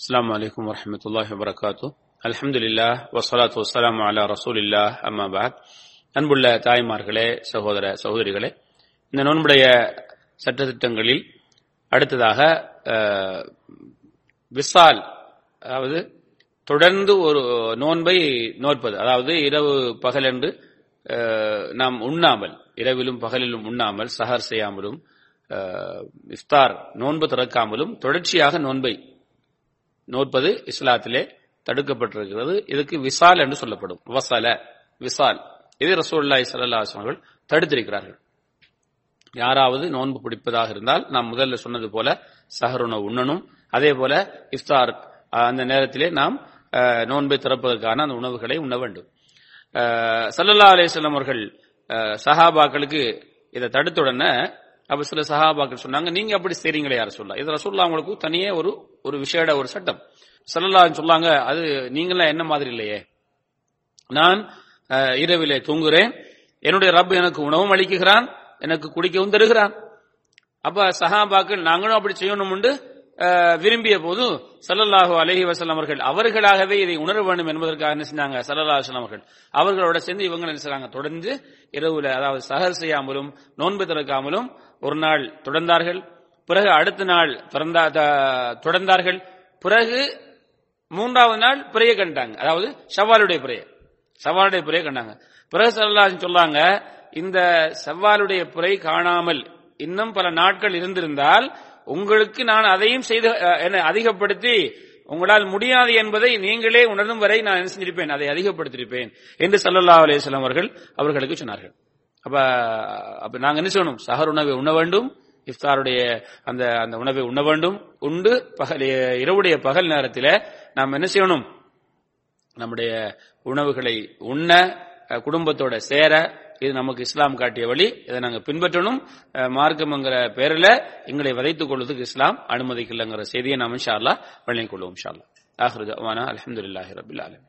அஸ்லாம் வலைக்கம் வரமத்துல்லாஹி வபரகாத்து அலமதுல்லா வசலாத்து வசலாம் அலா ரசூலில்லா அம்மாபாத் அன்புள்ள தாய்மார்களே சகோதர சகோதரிகளே இந்த நோன்புடைய சட்டத்திட்டங்களில் அடுத்ததாக விசால் அதாவது தொடர்ந்து ஒரு நோன்பை நோற்பது. அதாவது இரவு பகல் என்று நாம் உண்ணாமல் இரவிலும் பகலிலும் உண்ணாமல் சஹர் செய்யாமலும் இஃப்தார் நோன்பு திறக்காமலும் தொடர்ச்சியாக நோன்பை நோற்பது இஸ்லாத்திலே தடுக்கப்பட்டிருக்கிறது. இதுக்கு விசால் என்று சொல்லப்படும். வசல விசால். இது ரசூல்லாய் ஸல்லல்லாஹு அவர்கள் தடுத்திருக்கிறார்கள். யாராவது நோன்பு பிடிப்பதாக இருந்தால் நாம் முதல்ல சொன்னது போல சஹர் உணவு உண்ணணும். அதே போல இஃப்தார் அந்த நேரத்திலே நாம் நோன்பை திறப்பதற்கான அந்த உணவுகளை உண்ண வேண்டும். சல்லல்லா ஸல்லல்லாஹு அவர்கள் சஹாபாக்களுக்கு இதை தடுத்த உடனே அப்ப சில சஹாபாக்கள் சொன்னாங்க நீங்க அப்படி செய்றீங்களே யார சொல்ல? இது ரசூல்லா அவங்களுக்கு தனியே ஒரு ஒரு விஷேட ஒரு சட்டம். ஸல்லல்லாஹு சொல்லாங்க அது நீங்களாம் என்ன மாதிரி இல்லையே? நான் இரவிலே தூங்குகிறேன் என்னுடைய ரப் எனக்கு உணவும் அளிக்குகிறான் எனக்கு குடிக்கவும் தருகிறான். அப்ப சஹாபாக்கள் நாங்களும் அப்படி செய்யணும் உண்டு விரும்பிய போது சல்லல்லாஹு அலஹி வசலம் அவர்கள் அவர்களாகவே இதை உணர வேண்டும் என்பதற்காக என்ன செஞ்சாங்க? ஸல்லல்லாஹு அலைஹி அவர்கள் அவர்களோட சேர்ந்து இவங்க என்ன செய்றாங்க? தொடர்ந்து இரவுல அதாவது சகர் செய்யாமலும் நோன்பு திறக்காமலும் ஒரு நாள் தொடர்ந்தார்கள். பிறகு அடுத்த நாள் திறந்தா த- தொடர்ந்தார்கள். பிறகு மூன்றாவது நாள் பிறைய கண்டாங்க. அதாவது சவாலுடைய பிறைய. சவாலுடைய பிறைய கண்டாங்க. பிறகு ஸல்லல்லாஹு சொல்லாங்க இந்த செவ்வாலுடைய பிறை காணாமல் இன்னும் பல நாட்கள் இருந்திருந்தால் உங்களுக்கு நான் அதையும் செய்து என்னை என்ன அதிகப்படுத்தி உங்களால் முடியாது என்பதை நீங்களே உணரும் வரை நான் என்ன செஞ்சிருப்பேன்? அதை அதிகப்படுத்தியிருப்பேன் என்று சல்லல்லா அலைஹி அவர்கள் அவர்களுக்கு சொன்னார்கள். அப்ப அப்ப நாங்க என்ன செய்யணும்? சஹர் உணவை உண்ண வேண்டும் இஃப்தாருடைய அந்த அந்த உணவை உண்ண வேண்டும் உண்டு பகல் இரவுடைய பகல் நேரத்தில் நாம் என்ன செய்யணும்? நம்முடைய உணவுகளை உண்ண குடும்பத்தோட சேர இது நமக்கு இஸ்லாம் காட்டிய வழி. இதை நாங்கள் பின்பற்றணும். மார்க்கம்ங்கிற பேரில் எங்களை வதைத்துக் கொள்வதற்கு இஸ்லாம் அனுமதிக்கலைங்கிற செய்தியை நாம் ஷார்லா வழங்கிக் கொள்வோம் ஷார்லா அல்லாஹ். அலமதுல்லாஹி ரபில் ஆலமி